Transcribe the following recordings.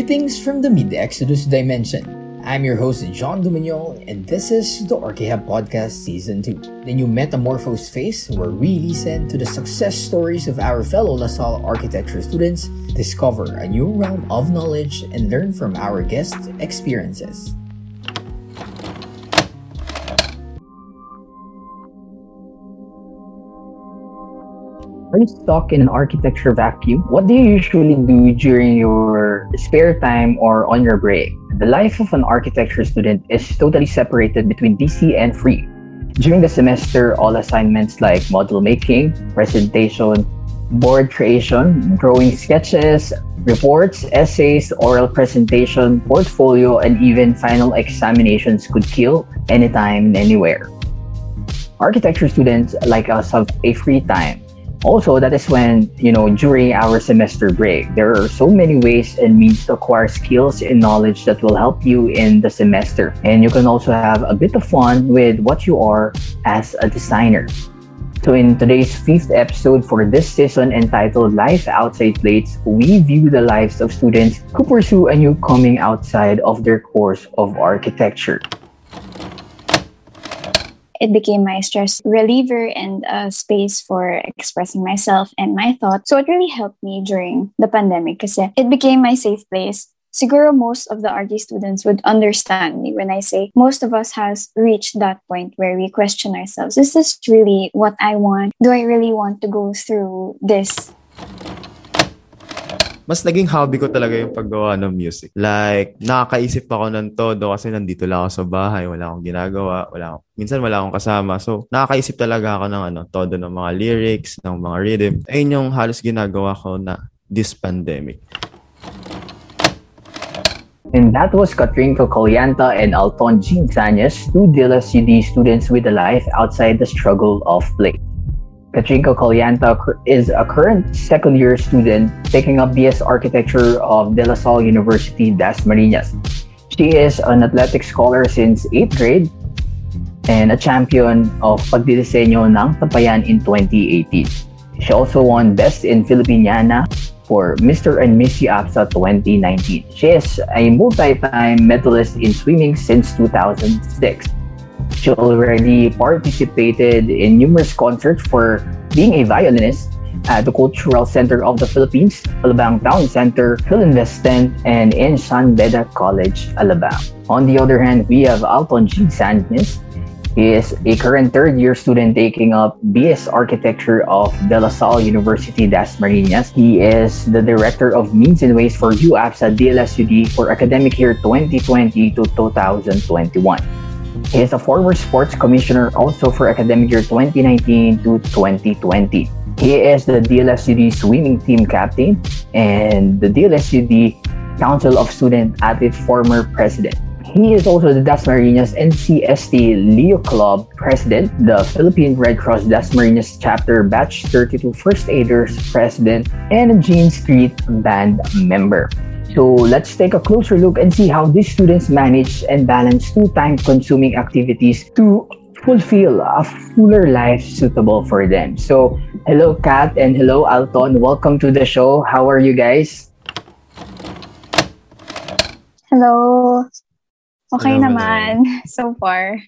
Greetings from the mid-Exodus dimension. I'm your host, John Dominion, and this is the Archihab Podcast Season 2, the new metamorphose phase where we listen to the success stories of our fellow LaSalle architecture students, discover a new realm of knowledge, and learn from our guests' experiences. Are you stuck in an architecture vacuum? What do you usually do during your spare time or on your break? The life of an architecture student is totally separated between DC and free. During the semester, all assignments like model making, presentation, board creation, drawing sketches, reports, essays, oral presentation, portfolio, and even final examinations could kill anytime, anywhere. Architecture students like us have a free time also that is when you know during our semester break there are so many ways and means to acquire skills and knowledge that will help you in the semester. And you can also have a bit of fun with what you are as a designer. So in today's fifth episode for this season entitled life outside plates we view the lives of students who pursue a new coming outside of their course of architecture it became my stress reliever and a space for expressing myself and my thoughts. So it really helped me during the pandemic because it became my safe place. Siguro most of the RT students would understand me when I say most of us has reached that point where we question ourselves. Is this really what I want? Do I really want to go through this? Mas naging hobby ko talaga yung paggawa ng music. Like, nakakaisip ako ng todo kasi nandito lang ako sa bahay, wala akong ginagawa, wala akong, minsan wala akong kasama. So, nakakaisip talaga ako ng ano, todo ng mga lyrics, ng mga rhythm. Ayun yung halos ginagawa ko na this pandemic. And that was Katrinko Kolyanta and Alton Jean Sanyas, two DLSUD students with a life outside the struggle of play. Katrinko Kolyanta is a current second year student taking up BS Architecture of De La Salle University, Das Dasmariñas. She is an athletic scholar since 8th grade and a champion of pagdidisenyo ng Tapayan in 2018. She also won Best in Filipiniana for Mr. and Missy APSA 2019. She is a multi-time medalist in swimming since 2006. She already participated in numerous concerts for being a violinist at the Cultural Center of the Philippines, Alabang Town Center, Philinvestent, and in San Beda College, Alabang. On the other hand, we have Alton G. Sandnes. He is a current third year student taking up BS Architecture of De La Salle University Das Marinas. He is the director of Means and Ways for UAPS at DLSUD for academic year 2020 to 2021. He is a former sports commissioner also for academic year 2019 to 2020. He is the DLSUD swimming team captain and the DLSUD Council of Student Athletes former president. He is also the Dasmariñas NCST Leo Club president, the Philippine Red Cross Dasmariñas chapter batch 32 first aiders president, and a Jean Street band member. So let's take a closer look and see how these students manage and balance two time-consuming activities to fulfill a fuller life suitable for them. So hello Kat and hello Alton. Welcome to the show. How are you guys? Hello. Okay Hello, naman so far.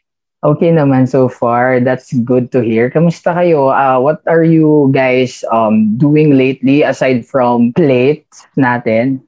Okay naman so far. That's good to hear. Kamusta kayo? Uh, what are you guys um, doing lately aside from plate natin?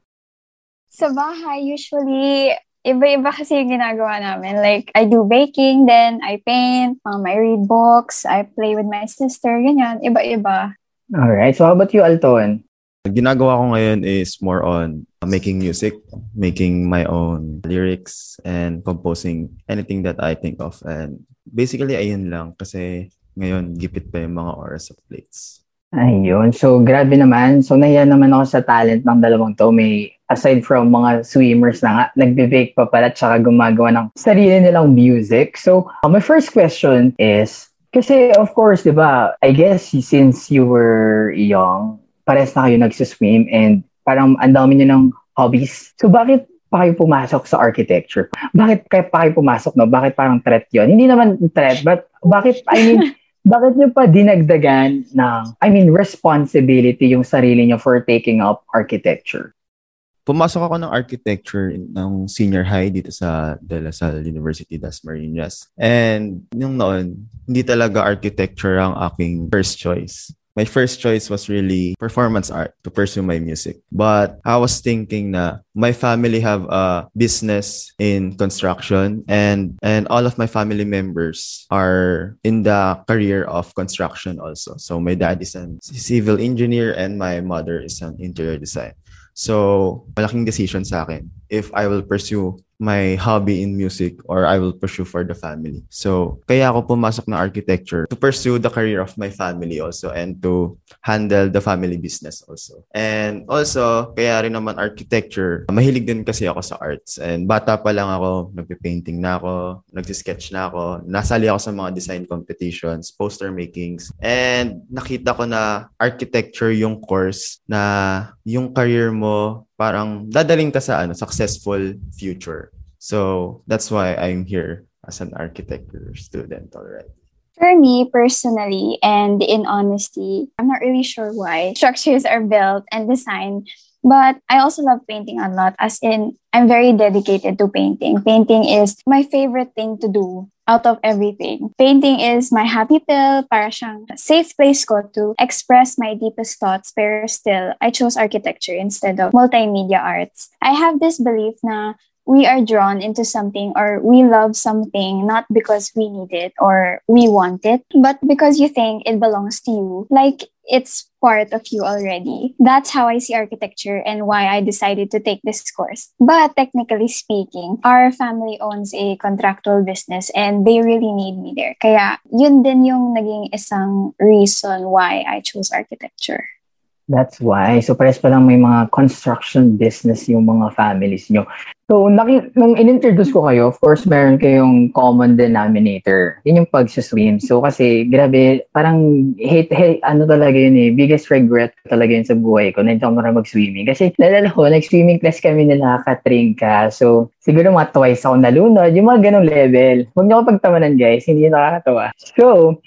Sa bahay, usually, iba-iba kasi yung ginagawa namin. Like, I do baking, then I paint, um, I read books, I play with my sister, ganyan. Iba-iba. Alright. So how about you, Alton? Ginagawa ko ngayon is more on making music, making my own lyrics, and composing anything that I think of. And basically, ayun lang. Kasi ngayon, gipit pa yung mga oras of plates. Ayun. So, grabe naman. So, nahiya naman ako sa talent ng dalawang to. May aside from mga swimmers na nga, nagbe-bake pa pala tsaka gumagawa ng sarili nilang music. So, uh, my first question is, kasi of course, di ba, I guess since you were young, pares na kayo nagsiswim and parang ang dami nyo ng hobbies. So, bakit pa kayo pumasok sa architecture? Bakit kayo pa kayo pumasok, no? Bakit parang threat yon Hindi naman threat, but bakit, I mean, bakit nyo pa dinagdagan ng, I mean, responsibility yung sarili nyo for taking up architecture? pumasok ako ng architecture ng senior high dito sa De La Salle University das Marinas. And yung noon, hindi talaga architecture ang aking first choice my first choice was really performance art to pursue my music. But I was thinking na my family have a business in construction and and all of my family members are in the career of construction also. So my dad is a civil engineer and my mother is an interior design. So malaking decision sa akin if I will pursue my hobby in music or I will pursue for the family. So, kaya ako pumasok na architecture to pursue the career of my family also and to handle the family business also. And also, kaya rin naman architecture, mahilig din kasi ako sa arts. And bata pa lang ako, nagpe-painting na ako, nagsisketch na ako, nasali ako sa mga design competitions, poster makings. And nakita ko na architecture yung course na yung career mo parang dadaling ka sa ano, successful future. So that's why I'm here as an architecture student already. For me personally, and in honesty, I'm not really sure why structures are built and designed, but I also love painting a lot, as in, I'm very dedicated to painting. Painting is my favorite thing to do out of everything. Painting is my happy pill, para siyang safe place ko to express my deepest thoughts, pero still, I chose architecture instead of multimedia arts. I have this belief na we are drawn into something or we love something not because we need it or we want it, but because you think it belongs to you. Like it's part of you already. That's how I see architecture and why I decided to take this course. But technically speaking, our family owns a contractual business and they really need me there. Kaya yun din yung naging isang reason why I chose architecture. That's why. So, pares pa lang may mga construction business yung mga families nyo. So, naki, nung in-introduce ko kayo, of course, meron kayong common denominator. Yun yung pag-swim. So, kasi, grabe, parang hate, hate, ano talaga yun eh, biggest regret talaga yun sa buhay ko na hindi ako marang mag-swimming. Kasi, nalala ko, nag-swimming class kami nila Katrinka. So, siguro mga twice ako nalunod, yung mga ganong level. Huwag niyo ako pagtamanan, guys. Hindi nakakatawa. So,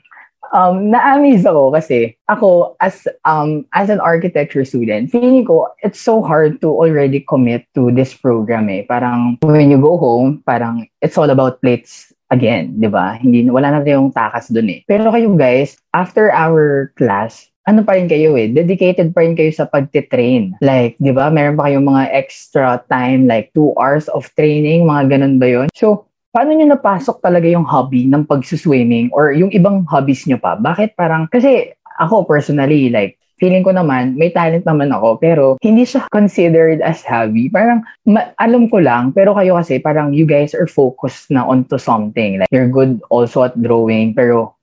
um, na-amaze ako kasi ako as um as an architecture student, feeling ko it's so hard to already commit to this program eh. Parang when you go home, parang it's all about plates again, 'di ba? Hindi wala na yung takas doon eh. Pero kayo guys, after our class, ano pa rin kayo eh, dedicated pa rin kayo sa pagtitrain. Like, di ba, meron pa kayong mga extra time, like two hours of training, mga ganun ba yun? So, paano nyo napasok talaga yung hobby ng pagsuswimming or yung ibang hobbies nyo pa? Bakit parang, kasi ako personally, like, feeling ko naman, may talent naman ako, pero hindi siya considered as hobby. Parang, ma- alam ko lang, pero kayo kasi, parang you guys are focused na onto something. Like, you're good also at drawing, pero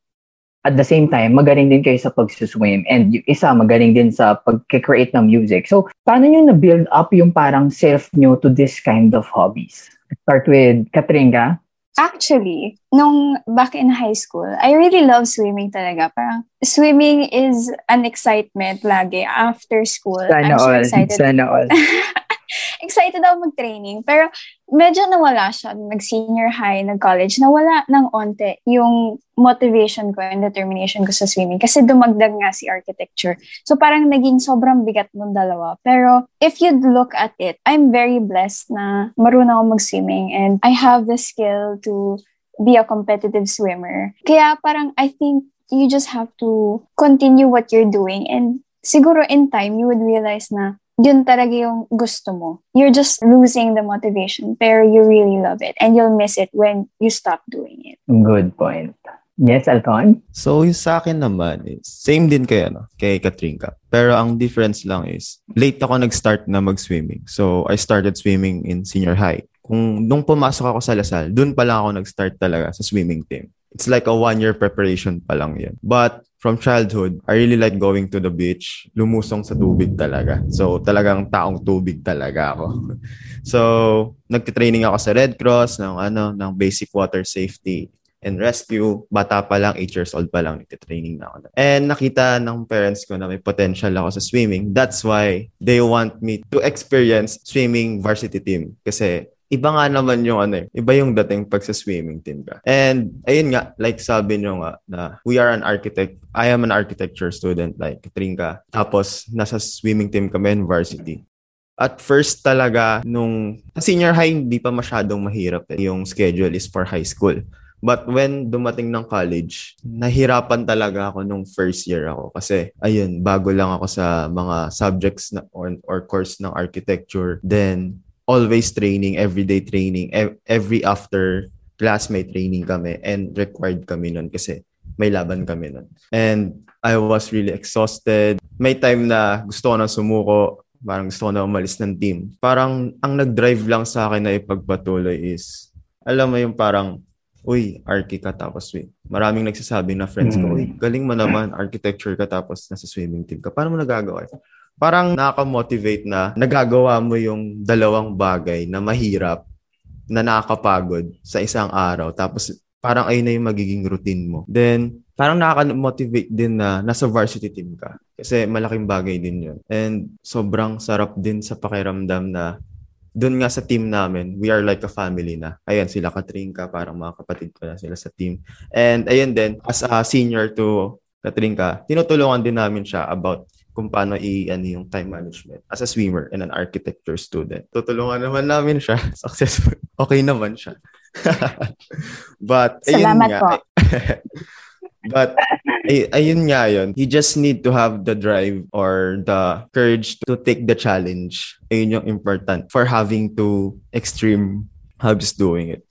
at the same time, magaling din kayo sa pagsuswim. And yung isa, magaling din sa pag-create ng music. So, paano nyo na-build up yung parang self nyo to this kind of hobbies? Start with Katringa. Actually, nung back in high school, I really love swimming talaga. Parang swimming is an excitement lagi after school. Sana I'm so all. excited. Sana all. excited ako mag-training. Pero medyo nawala siya. Nag-senior high, nag-college. Nawala ng onte yung motivation ko and determination ko sa swimming. Kasi dumagdag nga si architecture. So parang naging sobrang bigat ng dalawa. Pero if you'd look at it, I'm very blessed na marunong ako mag-swimming and I have the skill to be a competitive swimmer. Kaya parang I think you just have to continue what you're doing and siguro in time you would realize na yun talaga yung gusto mo. You're just losing the motivation, pero you really love it. And you'll miss it when you stop doing it. Good point. Yes, Alton? So, yung sa akin naman is, same din kay, ano, kay Katrinka. Pero ang difference lang is, late ako nag-start na mag-swimming. So, I started swimming in senior high. Kung nung pumasok ako sa Lasal, dun pa lang ako nag-start talaga sa swimming team. It's like a one-year preparation pa lang yan. But from childhood, I really like going to the beach, lumusong sa tubig talaga. So, talagang taong tubig talaga ako. So, nagtitraining ako sa Red Cross ng ano, ng basic water safety and rescue. Bata pa lang, 8 years old pa lang, nagtitraining na ako. And nakita ng parents ko na may potential ako sa swimming. That's why they want me to experience swimming varsity team. Kasi iba nga naman yung ano eh, iba yung dating pag sa swimming team ka. And ayun nga, like sabi nyo nga na we are an architect, I am an architecture student like Katrinka. Tapos nasa swimming team kami in varsity. at first talaga, nung senior high, hindi pa masyadong mahirap. Eh. Yung schedule is for high school. But when dumating ng college, nahirapan talaga ako nung first year ako. Kasi, ayun, bago lang ako sa mga subjects na, or, or course ng architecture. Then, always training, everyday training. Every after class may training kami and required kami nun kasi may laban kami nun. And I was really exhausted. May time na gusto ko na sumuko, parang gusto ko na umalis ng team. Parang ang nag-drive lang sa akin na ipagpatuloy is, alam mo yung parang uy, archi ka tapos swimming. Maraming nagsasabi na friends ko, uy, galing mo naman, architecture ka tapos nasa swimming team ka. Paano mo nagagawa? Parang nakaka-motivate na nagagawa mo yung dalawang bagay na mahirap, na nakakapagod sa isang araw. Tapos parang ayun na yung magiging routine mo. Then, parang nakaka-motivate din na nasa varsity team ka. Kasi malaking bagay din yun. And sobrang sarap din sa pakiramdam na doon nga sa team namin, we are like a family na. Ayan, sila Katrinka, parang mga kapatid ko na sila sa team. And ayun din, as a senior to Katrinka, tinutulungan din namin siya about kung paano i ano yung time management as a swimmer and an architecture student. Tutulungan naman namin siya. Successful. Okay naman siya. But ayun Salamat nga. po. But ay, ayun nga yun. You just need to have the drive or the courage to take the challenge. Ayun yung important for having to extreme hobbies doing it.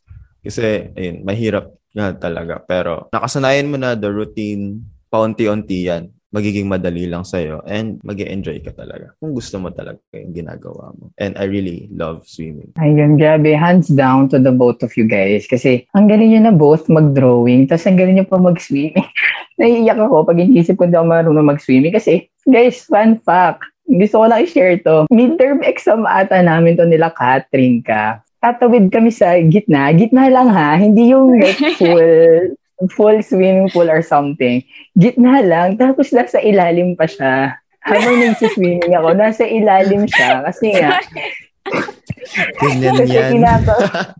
Kasi, ayun, mahirap nga talaga. Pero nakasanayan mo na the routine, paunti-unti yan magiging madali lang sa'yo and mag enjoy ka talaga kung gusto mo talaga yung ginagawa mo. And I really love swimming. Ayun, grabe. Hands down to the both of you guys. Kasi ang galing nyo na both mag-drawing, tapos ang galing nyo pa mag-swimming. Naiiyak ako pag inisip ko daw marunong mag-swimming kasi, guys, fun fact, gusto ko lang i-share to. Midterm exam ata namin to nila Katrin ka. Tatawid kami sa gitna. Gitna lang ha. Hindi yung like full full swimming pool or something. Gitna lang, tapos nasa ilalim pa siya. Habang nagsiswimming ako, nasa ilalim siya. Kasi nga, Ganyan kasi yan. kinaka-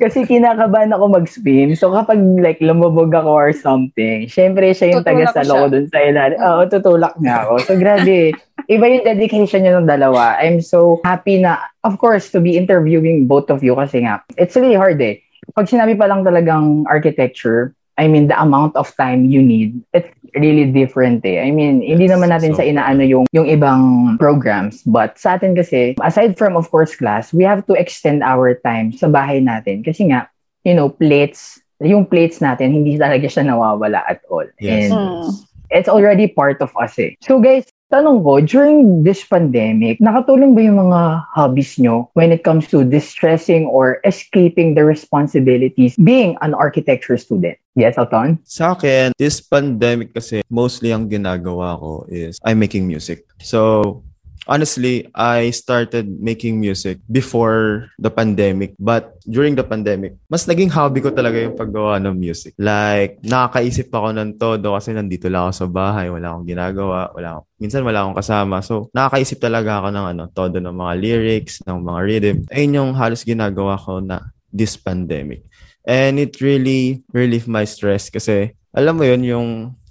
kasi kinakabahan ako mag-swim. So kapag like lumubog ako or something, syempre siya yung Tutulak taga-salo ko dun sa ilalim. Oo, tutulak nga ako. So grabe. Iba yung dedication niya ng dalawa. I'm so happy na, of course, to be interviewing both of you kasi nga, it's really hard eh. Pag sinabi pa lang talagang architecture, I mean, the amount of time you need, it's really different eh. I mean, hindi Yes, naman natin so- sa inaano yung, yung ibang programs. But sa atin kasi, aside from, of course, class, we have to extend our time sa bahay natin. Kasi nga, you know, plates, yung plates natin, hindi talaga siya nawawala at all. Yes. And Mm. it's already part of us eh. So guys, tanong ko, during this pandemic, nakatulong ba yung mga hobbies nyo when it comes to distressing or escaping the responsibilities being an architecture student? Yes, Alton? Sa akin, this pandemic kasi, mostly ang ginagawa ko is I'm making music. So, honestly, I started making music before the pandemic. But during the pandemic, mas naging hobby ko talaga yung paggawa ng music. Like, nakakaisip ako ng todo kasi nandito lang ako sa bahay, wala akong ginagawa, wala akong, minsan wala akong kasama. So, nakakaisip talaga ako ng ano, todo ng mga lyrics, ng mga rhythm. Ayun yung halos ginagawa ko na this pandemic. And it really relieved my stress kasi alam mo yun, yung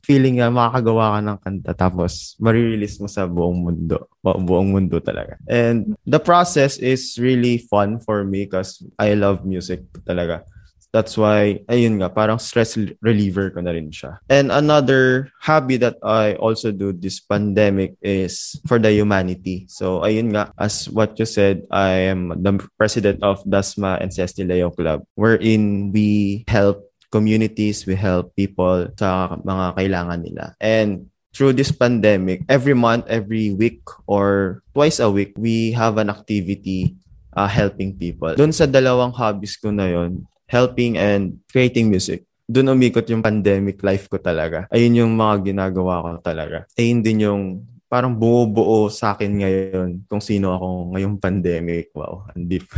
feeling na makakagawa ka ng kanta tapos marirelease mo sa buong mundo. Bu- buong mundo talaga. And the process is really fun for me because I love music talaga. That's why, ayun nga, parang stress reliever ko na rin siya. And another hobby that I also do this pandemic is for the humanity. So, ayun nga, as what you said, I am the president of Dasma and Cesti Leo Club, wherein we help communities, we help people sa mga kailangan nila. And through this pandemic, every month, every week, or twice a week, we have an activity uh, helping people. Doon sa dalawang hobbies ko na yon, helping and creating music. Doon umikot yung pandemic life ko talaga. Ayun yung mga ginagawa ko talaga. Ayun din yung parang bumubuo sa akin ngayon kung sino ako ngayong pandemic. Wow, ang deep.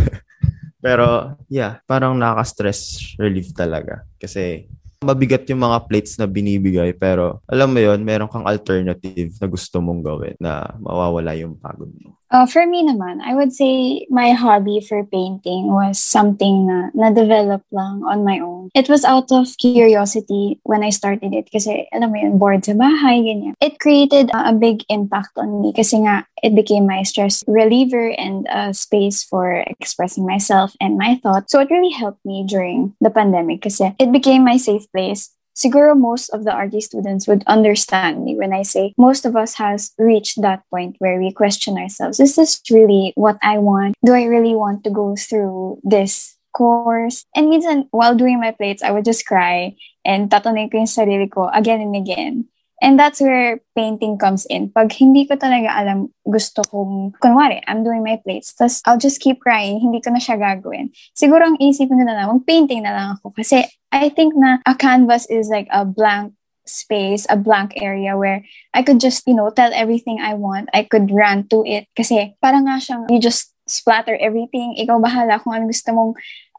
Pero yeah, parang nakaka-stress relief talaga. Kasi mabigat yung mga plates na binibigay pero alam mo yon meron kang alternative na gusto mong gawin na mawawala yung pagod mo. Uh, for me naman, I would say my hobby for painting was something na na-develop lang on my own. It was out of curiosity when I started it kasi alam mo yun, bored sa bahay, ganyan. It created uh, a big impact on me kasi nga it became my stress reliever and a space for expressing myself and my thoughts. So it really helped me during the pandemic kasi it became my safe place siguro most of the RT students would understand me when I say most of us has reached that point where we question ourselves. Is this really what I want? Do I really want to go through this course? And minsan, while doing my plates, I would just cry and tatanay ko yung sarili ko again and again. And that's where painting comes in. Pag hindi ko talaga alam, gusto kong, kunwari, I'm doing my plates, tapos I'll just keep crying, hindi ko na siya gagawin. Siguro ang isipin ko na lang, mag-painting na lang ako. Kasi I think na a canvas is like a blank space, a blank area where I could just, you know, tell everything I want. I could run to it. Kasi parang nga siyang, you just splatter everything. Ikaw bahala kung ano gusto mong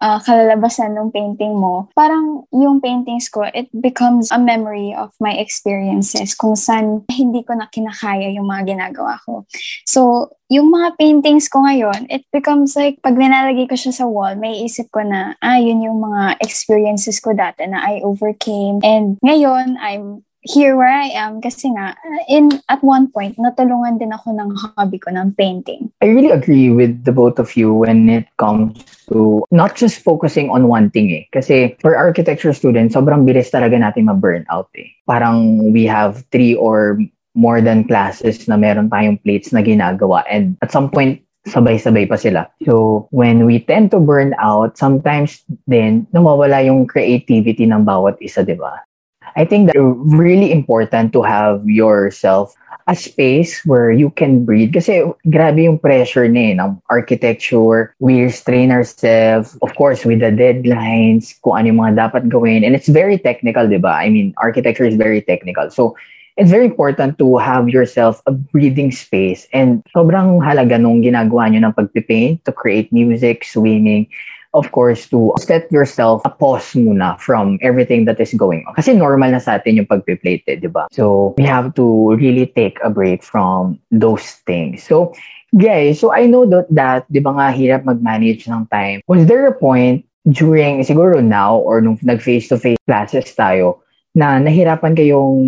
uh, kalalabasan ng painting mo, parang yung paintings ko, it becomes a memory of my experiences kung saan hindi ko na kinakaya yung mga ginagawa ko. So, yung mga paintings ko ngayon, it becomes like, pag nilalagay ko siya sa wall, may isip ko na, ah, yun yung mga experiences ko dati na I overcame. And ngayon, I'm here where I am kasi nga in at one point natulungan din ako ng hobby ko ng painting. I really agree with the both of you when it comes to not just focusing on one thing eh. Kasi for architecture students, sobrang bilis talaga natin ma-burnout eh. Parang we have three or more than classes na meron tayong plates na ginagawa and at some point sabay-sabay pa sila. So, when we tend to burn out, sometimes then nawawala yung creativity ng bawat isa, di ba? I think that really important to have yourself a space where you can breathe. Kasi grabe yung pressure na eh, ng architecture. We restrain ourselves, of course, with the deadlines, kung ano yung mga dapat gawin. And it's very technical, di ba? I mean, architecture is very technical. So, it's very important to have yourself a breathing space. And sobrang halaga nung ginagawa nyo ng pagpipaint, to create music, swimming, of course, to set yourself a pause muna from everything that is going on. Kasi normal na sa atin yung pagpiplate, eh, di ba? So, we have to really take a break from those things. So, guys, so I know that, that di ba nga, hirap mag-manage ng time. Was there a point during, siguro now, or nung nag-face-to-face classes tayo, na nahirapan kayong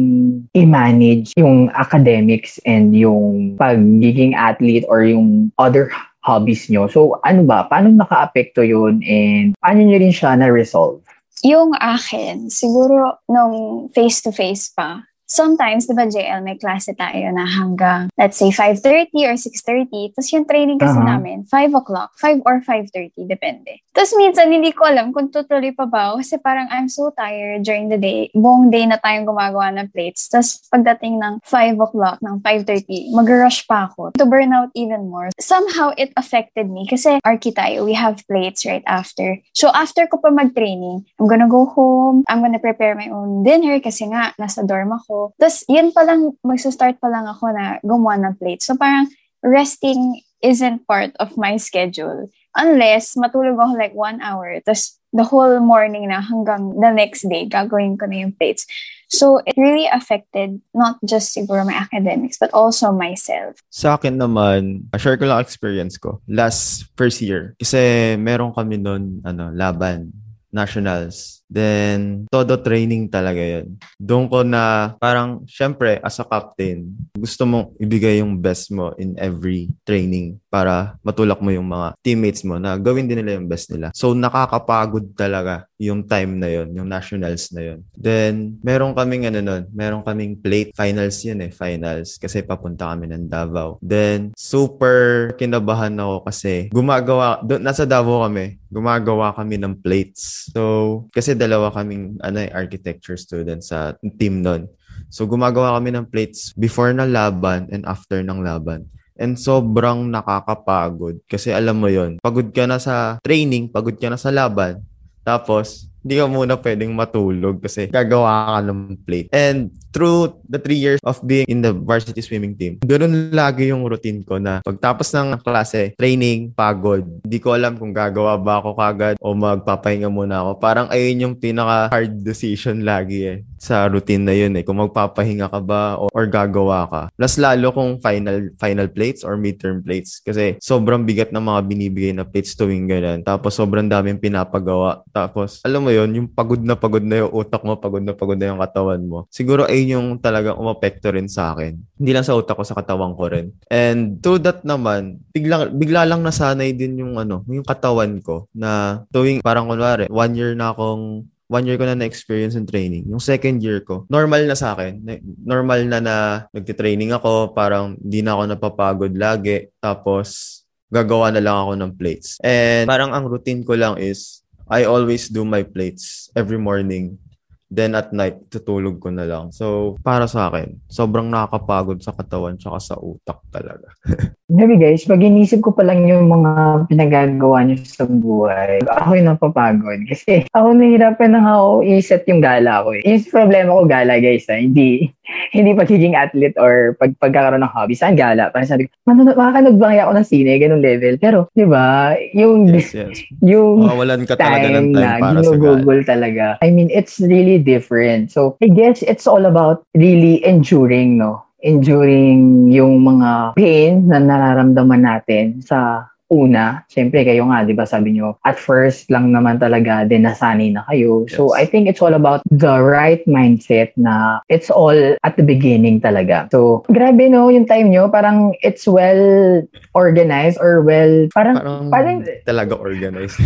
i-manage yung academics and yung pagiging athlete or yung other hobbies nyo. So, ano ba? Paano naka-apekto yun and paano nyo rin siya na-resolve? Yung akin, siguro nung face-to-face pa, sometimes, di ba, JL, may klase tayo na hanggang, let's say, 5.30 or 6.30. Tapos yung training kasi uh-huh. namin, 5 o'clock, 5 or 5.30, depende. Tapos minsan, hindi ko alam kung tutuloy pa ba kasi parang I'm so tired during the day. Buong day na tayong gumagawa ng plates. Tapos pagdating ng 5 o'clock, ng 5.30, mag-rush pa ako to burn out even more. Somehow, it affected me kasi archi tayo, we have plates right after. So, after ko pa mag-training, I'm gonna go home, I'm gonna prepare my own dinner kasi nga, nasa dorm ako ako. Tapos, yun pa lang, magsa-start pa lang ako na gumawa ng plate. So, parang resting isn't part of my schedule. Unless, matulog ako like one hour. Tapos, the whole morning na hanggang the next day, gagawin ko na yung plates. So, it really affected not just siguro my academics, but also myself. Sa akin naman, share ko lang experience ko. Last first year. Kasi meron kami noon ano, laban, nationals. Then, todo training talaga yun. Doon ko na parang, syempre, as a captain, gusto mong ibigay yung best mo in every training para matulak mo yung mga teammates mo na gawin din nila yung best nila. So, nakakapagod talaga yung time na yun, yung nationals na yun. Then, meron kaming ano nun, meron kaming plate finals yun eh, finals. Kasi papunta kami ng Davao. Then, super kinabahan ako kasi gumagawa, do, nasa Davao kami, gumagawa kami ng plates. So, kasi dalawa kaming ano, eh, architecture students sa team nun. So, gumagawa kami ng plates before ng laban and after ng laban. And sobrang nakakapagod. Kasi alam mo yon pagod ka na sa training, pagod ka na sa laban. Tapos, Hindi ka muna pwedeng matulog kasi gagawa ka ng plate. And through the three years of being in the varsity swimming team, ganun lagi yung routine ko na pagtapos ng klase, training, pagod. Hindi ko alam kung gagawa ba ako kagad o magpapahinga muna ako. Parang ayun yung pinaka-hard decision lagi eh sa routine na yun eh. Kung magpapahinga ka ba o, or gagawa ka. Plus lalo kung final final plates or midterm plates. Kasi sobrang bigat ng mga binibigay na plates tuwing ganun. Tapos sobrang daming pinapagawa. Tapos alam mo yon yung pagod na pagod na yung utak mo, pagod na pagod na yung katawan mo. Siguro ayun yung talagang umapekto rin sa akin. Hindi lang sa utak ko, sa katawan ko rin. And to that naman, bigla, bigla lang nasanay din yung ano, yung katawan ko na tuwing parang kunwari, one year na akong one year ko na na-experience in training. Yung second year ko, normal na sa akin. Normal na na nagtitraining ako, parang hindi na ako napapagod lagi. Tapos, gagawa na lang ako ng plates. And parang ang routine ko lang is, I always do my plates every morning. Then at night, tutulog ko na lang. So, para sa akin, sobrang nakakapagod sa katawan tsaka sa utak talaga. Sabi guys, pag inisip ko pa lang yung mga pinagagawa niyo sa buhay, ako yung napapagod. Kasi ako nahihirapan na ako i-set yung gala ko. Eh. Yung problema ko gala guys, ha? hindi hindi pagiging athlete or pag pagkakaroon ng hobby. Saan gala? Parang sabi ko, makakanood ba kaya ako ng sine? Ganun level. Pero, di ba, yung, yes, yes. yung Mawalan ka talaga ng time na para sa ginugugol talaga. I mean, it's really different. So, I guess it's all about really enduring, no? Enduring yung mga pain na nararamdaman natin sa una, syempre kayo nga, 'di ba, sabi nyo, at first lang naman talaga din nasanay na kayo. Yes. So I think it's all about the right mindset na it's all at the beginning talaga. So grabe no, yung time nyo, parang it's well organized or well, parang parang, parang talaga organized.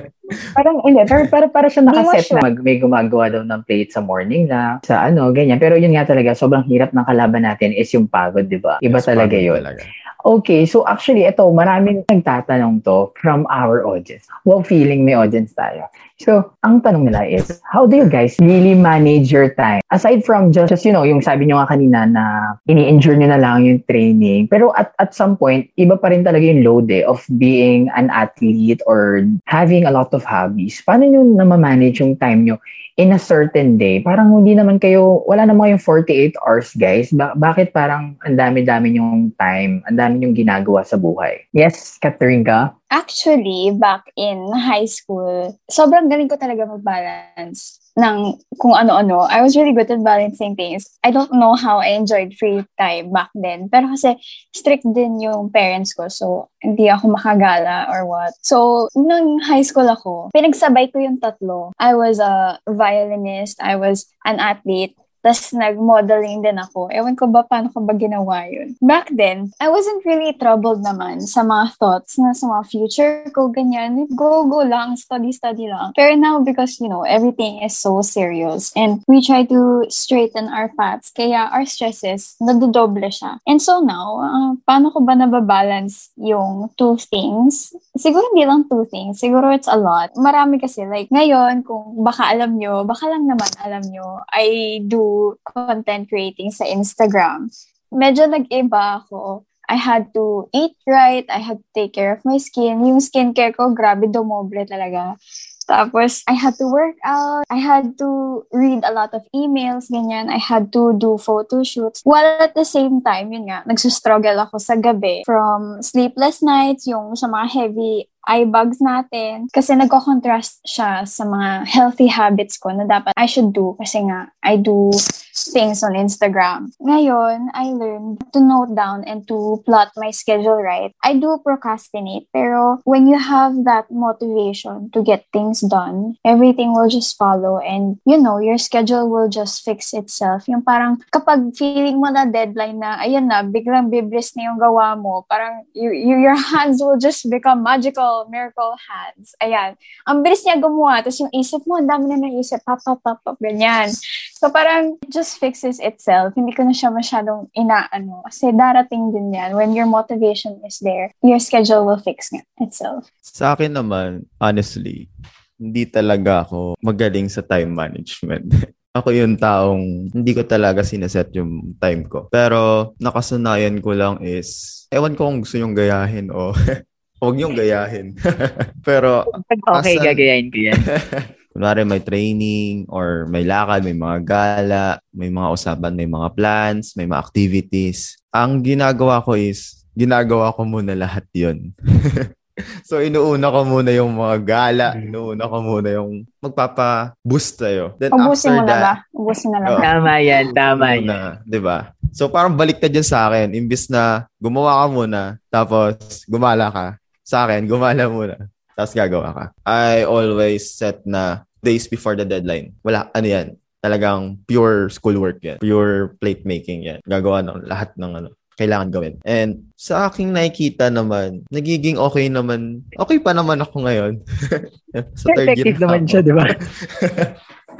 parang hindi, pero para para siya nakaset na mag, may gumagawa daw ng plate sa morning lang, sa ano, ganyan. Pero yun nga talaga, sobrang hirap ng kalaban natin is yung pagod, 'di ba? Iba yes, talaga yun. Talaga. Okay, so actually ito, maraming nagtatanong to from our audience. Well, feeling may audience tayo. So, ang tanong nila is, how do you guys really manage your time? Aside from just, just you know, yung sabi nyo nga kanina na ini-endure nyo na lang yung training. Pero at, at some point, iba pa rin talaga yung load eh, of being an athlete or having a lot of hobbies. Paano nyo na manage yung time nyo in a certain day, parang hindi naman kayo, wala naman yung 48 hours, guys. Ba- bakit parang ang dami-dami yung time, ang dami yung ginagawa sa buhay? Yes, Catherine? Actually, back in high school, sobrang galing ko talaga mag-balance ng kung ano-ano. I was really good at balancing things. I don't know how I enjoyed free time back then. Pero kasi strict din yung parents ko. So, hindi ako makagala or what. So, nung high school ako, pinagsabay ko yung tatlo. I was a violinist. I was an athlete. Tapos nag-modeling din ako. Ewan ko ba paano ko ba ginawa yun. Back then, I wasn't really troubled naman sa mga thoughts na sa mga future ko, ganyan. Go, go lang, study, study lang. Pero now, because, you know, everything is so serious and we try to straighten our paths, kaya our stresses, nadodoble siya. And so now, uh, paano ko ba nababalance yung two things? Siguro hindi lang two things. Siguro it's a lot. Marami kasi, like, ngayon, kung baka alam nyo, baka lang naman alam nyo, I do content creating sa Instagram, medyo nag-iba ako. I had to eat right, I had to take care of my skin. Yung skincare ko, grabe, dumoble talaga. Tapos, I had to work out. I had to read a lot of emails, ganyan. I had to do photo shoots. While at the same time, yun nga, nagsustruggle ako sa gabi from sleepless nights, yung sa mga heavy eye bags natin. Kasi nagko-contrast siya sa mga healthy habits ko na dapat I should do kasi nga I do things on Instagram. Ngayon, I learned to note down and to plot my schedule right. I do procrastinate, pero when you have that motivation to get things done, everything will just follow and you know, your schedule will just fix itself. Yung parang kapag feeling mo na deadline na, ayan na, biglang biblis na yung gawa mo, parang you, you, your hands will just become magical miracle, miracle hands. Ayan. Ang bilis niya gumawa. Tapos yung isip mo, ang dami na naisip. Pop, pop, pop, pop, ganyan. So parang just fixes itself. Hindi ko na siya masyadong inaano. Kasi darating din yan. When your motivation is there, your schedule will fix itself. Sa akin naman, honestly, hindi talaga ako magaling sa time management. ako yung taong hindi ko talaga sineset yung time ko. Pero nakasanayan ko lang is, ewan ko kung gusto yung gayahin o Huwag niyong gayahin. Pero... Okay, asan... gagayahin ko yan. kunwari may training or may lakad, may mga gala, may mga usapan, may mga plans, may mga activities. Ang ginagawa ko is, ginagawa ko muna lahat yon so, inuuna ko muna yung mga gala. Mm. Inuuna ko muna yung magpapa-boost sa'yo. Then Ubusin after mo na ba? Ubusin na lang. Oo. Tama yan, tama yan. 'di ba? So parang baliktad 'yan sa akin. Imbis na gumawa ka muna, tapos gumala ka. Sa akin, gumala muna, tapos gagawa ka. I always set na days before the deadline. Wala, ano 'yan? Talagang pure schoolwork 'yan. Pure plate making 'yan. Gagawa ng lahat ng ano kailangan gawin. And sa aking nakikita naman, nagiging okay naman. Okay pa naman ako ngayon. sa third year naman siya, di ba?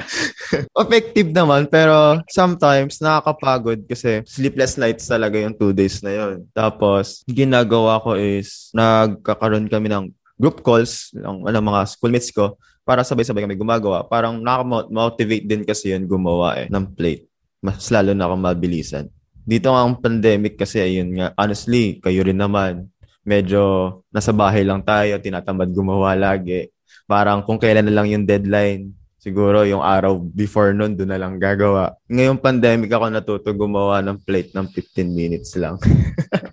Effective naman, pero sometimes nakakapagod kasi sleepless nights talaga yung two days na yun. Tapos, ginagawa ko is nagkakaroon kami ng group calls ng ano, mga schoolmates ko para sabay-sabay kami gumagawa. Parang nakaka-motivate din kasi yun gumawa eh, ng plate. Mas lalo na akong mabilisan. Dito nga ang pandemic kasi ayun nga, honestly, kayo rin naman, medyo nasa bahay lang tayo, tinatamad gumawa lagi. Parang kung kailan na lang yung deadline, siguro yung araw before nun, doon na lang gagawa. Ngayong pandemic ako natuto gumawa ng plate ng 15 minutes lang.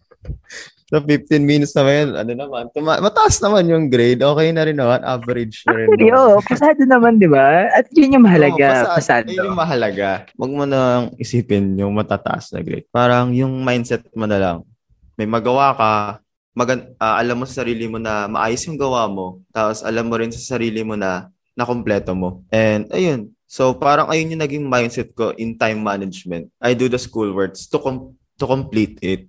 so 15 minutes naman, ano naman, tuma- mataas naman yung grade, okay na rin naman, average na rin. Actually, naman. oo, pasado naman, di ba? At yun yung mahalaga, Oo, pasado. Yun yung mahalaga. Huwag mo nang isipin yung matataas na grade. Parang yung mindset mo na lang. May magawa ka, magan ah, alam mo sa sarili mo na maayos yung gawa mo, tapos alam mo rin sa sarili mo na nakompleto mo. And ayun, so parang ayun yung naging mindset ko in time management. I do the school works to com- to complete it.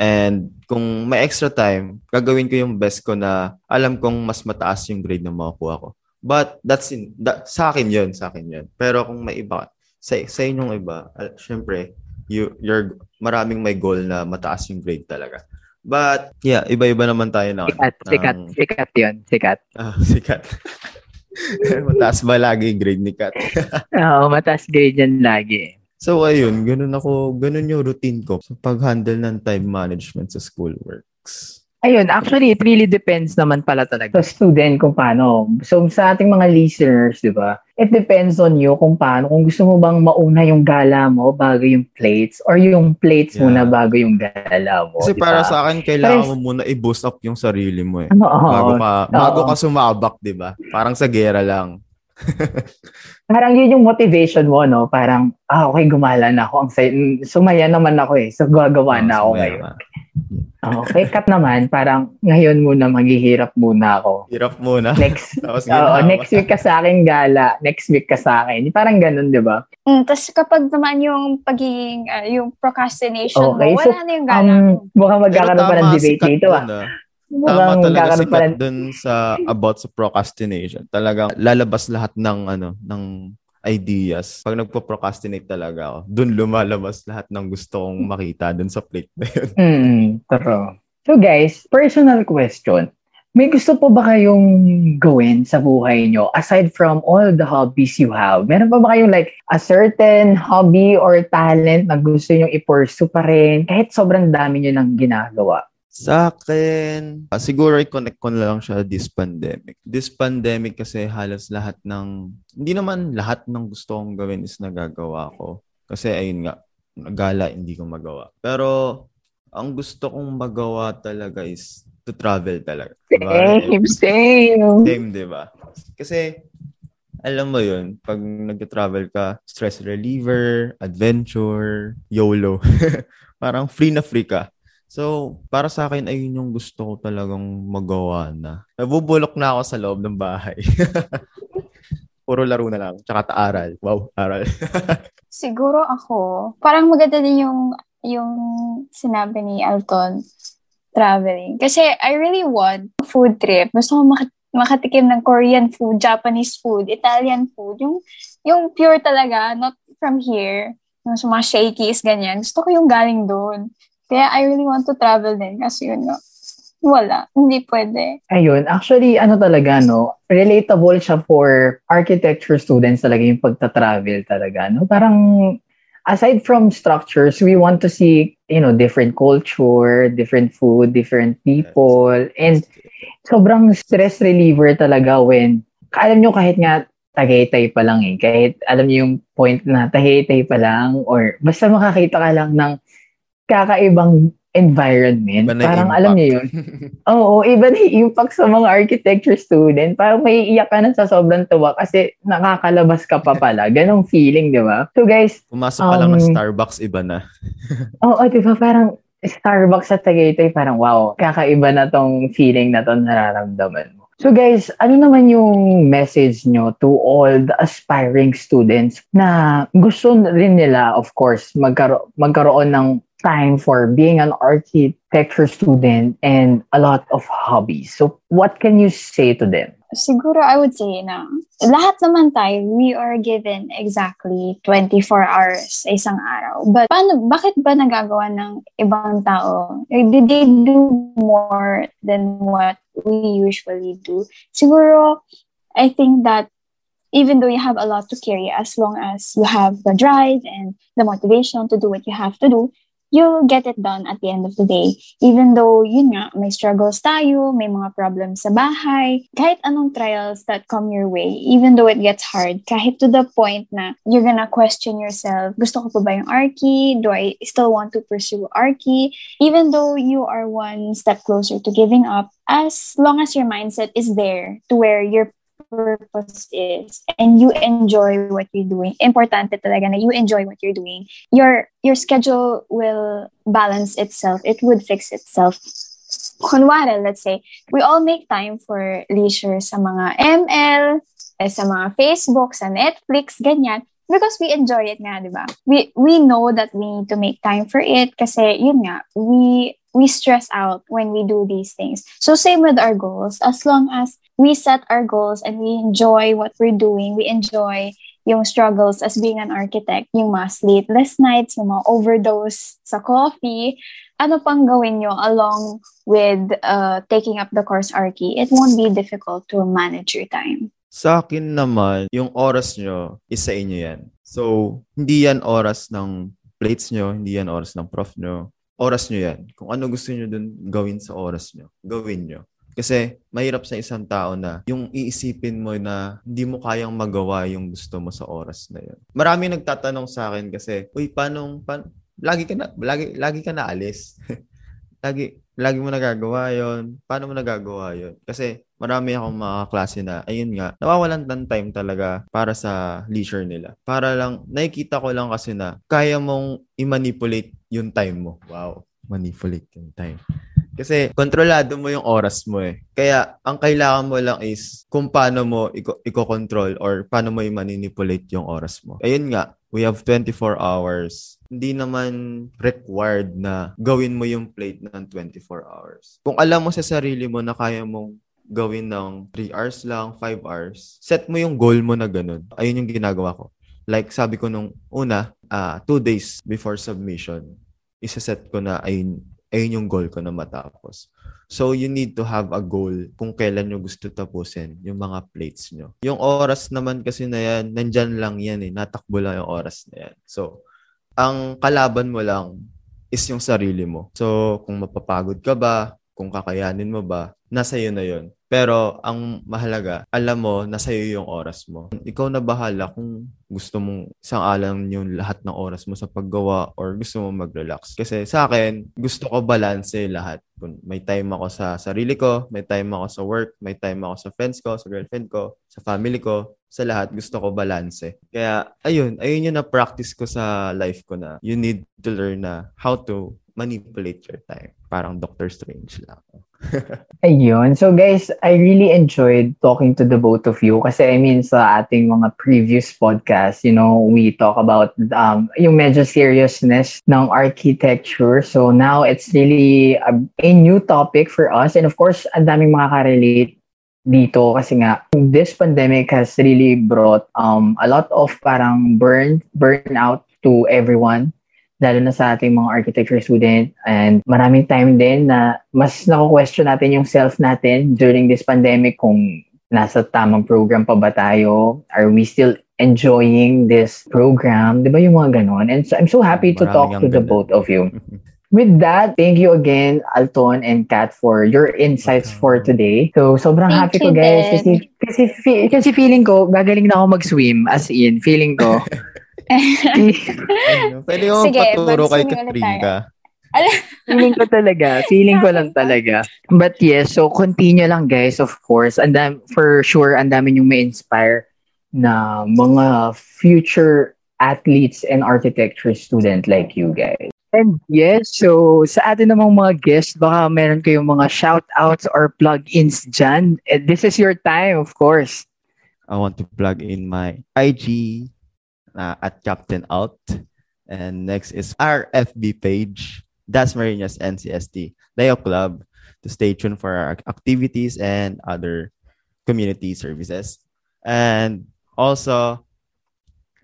And kung may extra time, gagawin ko yung best ko na alam kong mas mataas yung grade na makukuha ko. But that's in, that, sa akin yun, sa akin yun. Pero kung may iba, sa, sa inyong iba, uh, syempre, you, you're, maraming may goal na mataas yung grade talaga. But, yeah, iba-iba naman tayo na. Sikat, sikat, sikat yun, sikat. ah, sikat. mataas ba lagi grade ni Kat? Oo, mataas grade yan lagi. So, ayun, ganun ako, ganun yung routine ko sa pag-handle ng time management sa schoolworks. Ayun, actually, it really depends naman pala talaga sa student kung paano. So, sa ating mga listeners, di ba, it depends on you kung paano. Kung gusto mo bang mauna yung gala mo bago yung plates or yung plates Yeah. muna bago yung gala mo. Kasi di para sa akin, kailangan Pero- mo muna i-boost up yung sarili mo eh. Ano, oo. Bago ka, bago Oo. ka sumabak, di ba? Parang sa gera lang. Parang yun yung motivation mo, no? Parang, ah, okay, gumala na ako. Ang say- sumaya naman ako eh. So, gagawa Oo, na ako ngayon. ka. Okay, cut naman. Parang, ngayon muna, maghihirap muna ako. Hirap muna. Next, Tapos Oo, ginawa. next week ka sa akin gala, next week ka sa akin. Parang ganun, di ba? Mm, Tapos kapag naman yung pagiging, ah, yung procrastination Okay, mo, so, wala na yung gana mo. Um, mukhang magkakaroon pa ng debate dito ah. Tama Mukhang talaga sikat ng... dun sa about sa procrastination. Talagang lalabas lahat ng ano, ng ideas. Pag nagpo-procrastinate talaga ako, dun lumalabas lahat ng gusto kong makita dun sa plate na yun. Hmm, true. So guys, personal question. May gusto po ba kayong gawin sa buhay nyo aside from all the hobbies you have? Meron pa ba kayong like a certain hobby or talent na gusto nyo i-pursue pa rin kahit sobrang dami nyo nang ginagawa? Sa akin, ah, siguro i-connect ko na lang siya this pandemic. This pandemic kasi halos lahat ng, hindi naman lahat ng gusto kong gawin is nagagawa ko. Kasi ayun nga, gala hindi ko magawa. Pero ang gusto kong magawa talaga is to travel talaga. Diba? Same, same. Same, di ba? Kasi, alam mo yun, pag nag-travel ka, stress reliever, adventure, YOLO. Parang free na free ka. So, para sa akin, ayun yung gusto ko talagang magawa na. Nabubulok na ako sa loob ng bahay. Puro laro na lang. Tsaka ta-aral. Wow, aral. Siguro ako, parang maganda din yung, yung sinabi ni Alton, traveling. Kasi I really want a food trip. Gusto ko mak- makatikim ng Korean food, Japanese food, Italian food. Yung, yung pure talaga, not from here. Yung mga shakies, ganyan. Gusto ko yung galing doon. Kaya I really want to travel din. Kasi yun, no, wala. Hindi pwede. Ayun, actually, ano talaga, no? Relatable siya for architecture students talaga yung pagta-travel talaga, no? Parang, aside from structures, we want to see, you know, different culture, different food, different people, and sobrang stress reliever talaga when, alam nyo kahit nga Tagaytay pa lang eh. Kahit alam niyo yung point na Tagaytay pa lang or basta makakita ka lang ng kakaibang environment. Iba parang impact. alam niyo yun. Oo, iba na yung impact sa mga architecture student. Parang may iyak ka na sa sobrang tuwa kasi nakakalabas ka pa pala. Ganong feeling, di ba? So guys, Pumasok ka lang ng Um, Starbucks, iba na. Oo, di ba? Parang Starbucks sa Tagaytay, parang wow, kakaiba na tong feeling na to nararamdaman mo. So guys, ano naman yung message nyo to all the aspiring students na gusto rin nila, of course, magkaro- magkaroon ng time for being an architecture student and a lot of hobbies. So what can you say to them? Siguro I would say na lahat naman tayo, we are given exactly 24 hours sa isang araw. But paano, bakit ba nagagawa ng ibang tao? Eh, Did they do more than what we usually do? Siguro, I think that even though you have a lot to carry, as long as you have the drive and the motivation to do what you have to do, you'll get it done at the end of the day. Even though, yun nga, may struggles tayo, may mga problems sa bahay, kahit anong trials that come your way, even though it gets hard, kahit to the point na you're gonna question yourself, gusto ko pa ba yung Arky? Do I still want to pursue Arky? Even though you are one step closer to giving up, as long as your mindset is there to where your purpose is and you enjoy what you're doing. Importante talaga na you enjoy what you're doing. Your your schedule will balance itself. It would fix itself. Kunwari let's say we all make time for leisure sa mga ML eh, sa mga Facebook sa Netflix ganyan. Because we enjoy it nga, di ba? We, we know that we need to make time for it kasi, yun nga, we, we stress out when we do these things. So same with our goals. As long as we set our goals and we enjoy what we're doing, we enjoy yung struggles as being an architect, yung mga sleepless nights, yung mga overdose sa coffee, ano pang gawin nyo along with uh, taking up the course Archie, it won't be difficult to manage your time. Sa akin naman, yung oras nyo, is sa inyo yan. So, hindi yan oras ng plates nyo, hindi yan oras ng prof nyo. Oras nyo yan. Kung ano gusto nyo dun gawin sa oras nyo, gawin nyo. Kasi mahirap sa isang tao na yung iisipin mo na hindi mo kayang magawa yung gusto mo sa oras na yun. Marami nagtatanong sa akin kasi, uy, paano, pa, lagi ka na, lagi, lagi ka na alis. lagi, lagi mo nagagawa yon Paano mo nagagawa yon Kasi marami akong mga klase na, ayun nga, nawawalan ng time talaga para sa leisure nila. Para lang, nakikita ko lang kasi na, kaya mong i-manipulate yung time mo. Wow, manipulate yung time. Kasi kontrolado mo yung oras mo eh. Kaya ang kailangan mo lang is kung paano mo iko- iko-control or paano mo i-manipulate yung oras mo. Ayun nga, we have 24 hours. Hindi naman required na gawin mo yung plate ng 24 hours. Kung alam mo sa sarili mo na kaya mong gawin ng 3 hours lang, 5 hours, set mo yung goal mo na ganun. Ayun yung ginagawa ko. Like sabi ko nung una, uh, two days before submission, isa-set ko na ayun, ayun yung goal ko na matapos. So, you need to have a goal kung kailan nyo gusto tapusin yung mga plates nyo. Yung oras naman kasi na yan, nandyan lang yan eh. Natakbo lang yung oras na yan. So, ang kalaban mo lang is yung sarili mo. So, kung mapapagod ka ba, kung kakayanin mo ba, nasa iyo na yon. Pero ang mahalaga, alam mo, nasa iyo yung oras mo. Ikaw na bahala kung gusto mong isang alam yung lahat ng oras mo sa paggawa or gusto mo mag-relax. Kasi sa akin, gusto ko balance lahat. Kung May time ako sa sarili ko, may time ako sa work, may time ako sa friends ko, sa girlfriend ko, sa family ko, sa lahat gusto ko balance. Kaya ayun, ayun yung na-practice ko sa life ko na you need to learn na how to manipulate your time. Parang Doctor Strange lang. Ayun. So guys, I really enjoyed talking to the both of you kasi I mean sa ating mga previous podcast, you know, we talk about um, yung medyo seriousness ng architecture. So now it's really a, a new topic for us and of course, ang daming makaka-relate dito kasi nga this pandemic has really brought um a lot of parang burn burnout to everyone lalo na sa ating mga architecture student. And maraming time din na mas nako-question natin yung self natin during this pandemic kung nasa tamang program pa ba tayo? Are we still enjoying this program? Di ba yung mga ganon? And so I'm so happy to Maraming talk to the both of you. with that, thank you again, Alton and Kat, for your insights for today. So, sobrang Thank happy ko, guys. Kasi, kasi, kasi feeling ko, gagaling na ako mag-swim. As in, feeling ko. Pwede Sige, paturo kay Katrina. feeling ko talaga. Feeling ko lang talaga. But yes, so continue lang, guys, of course. And then, for sure, ang dami yung may inspire na mga future athletes and architecture student like you guys. And yes, so sa atin namang mga guests, baka meron kayong mga shout-outs or plug-ins dyan. And this is your time, of course. I want to plug in my IG uh, at Captain Out. And next is our FB page, Das Marinas NCST Leo Club, to stay tuned for our activities and other community services. And also,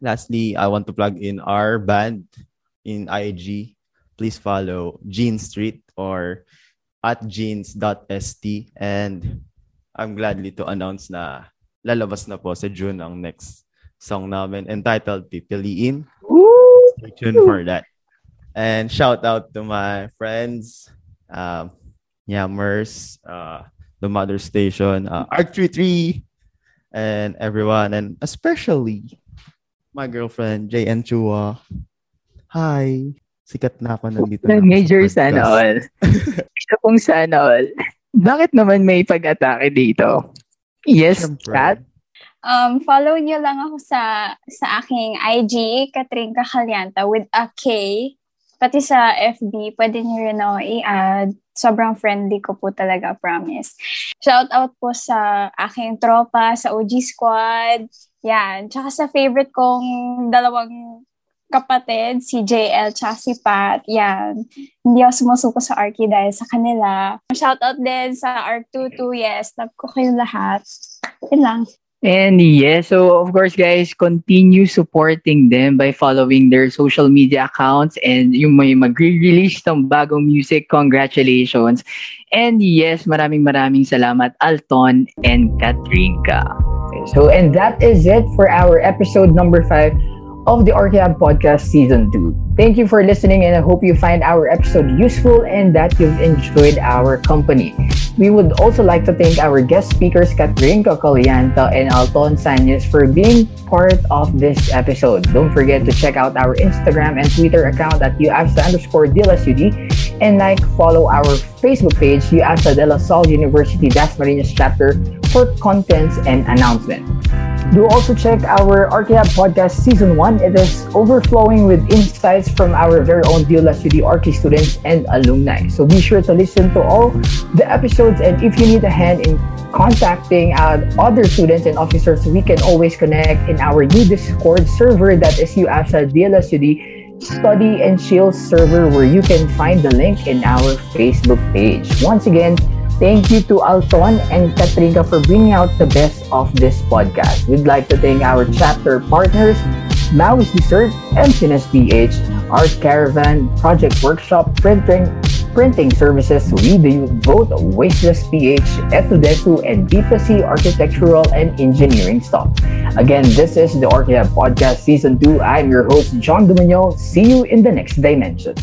lastly, I want to plug in our band in IG. Please follow Gene Street or at jeans.st. And I'm gladly to announce na lalabas na po sa June ang next song namin entitled Pipiliin. Stay tuned for that. And shout out to my friends, um, Yammers, uh, the Mother Station, uh, Arc33, and everyone, and especially my girlfriend, JN Chua. Hi! Sikat na ako nandito. na Major sana all. Isa pong sana all. Bakit naman may pag-atake dito? Yes, Siyempre. Kat? Um, follow niyo lang ako sa sa aking IG, Katrin Cajalyanta with a K. Pati sa FB, pwede niyo rin ako i-add. Sobrang friendly ko po talaga, promise. Shout out po sa aking tropa, sa OG Squad. Yan. Tsaka sa favorite kong dalawang kapatid, si JL tsaka si Pat. Yan. Hindi ako sumusuko sa Arky dahil sa kanila. Shout out din sa ARC22. Yes, love ko kayo lahat. Yun lang. And yes, so of course guys, continue supporting them by following their social media accounts and yung may mag-release ng bagong music, congratulations. And yes, maraming maraming salamat Alton and Katrinka. Okay, so and that is it for our episode number 5 of the Archeab Podcast Season 2. Thank you for listening and I hope you find our episode useful and that you've enjoyed our company. We would also like to thank our guest speakers Catherine Cocolianta and Alton Sanyes for being part of this episode. Don't forget to check out our Instagram and Twitter account at UAFSA underscore DLSUD and like follow our Facebook page UAFSA de la Salle University Das Marinas chapter for contents and announcement. Do also check our Archeab podcast season 1. It is overflowing with insights from our very own DLSUD Archie students and alumni. So be sure to listen to all the episodes and if you need a hand in contacting uh, other students and officers, we can always connect in our new Discord server that is UAFSA DLSUD Study and Shield server where you can find the link in our Facebook page. Once again, Thank you to Alton and Katrina for bringing out the best of this podcast. We'd like to thank our chapter partners, Maoist Dessert, MCNS PH, Art Caravan, Project Workshop, Printing, Printing Services, We Do both Wasteless PH, Etudesu, and Deepasy Architectural and Engineering Stock. Again, this is the Orchid Podcast Season 2. I'm your host, John Dumigno. See you in the next dimension.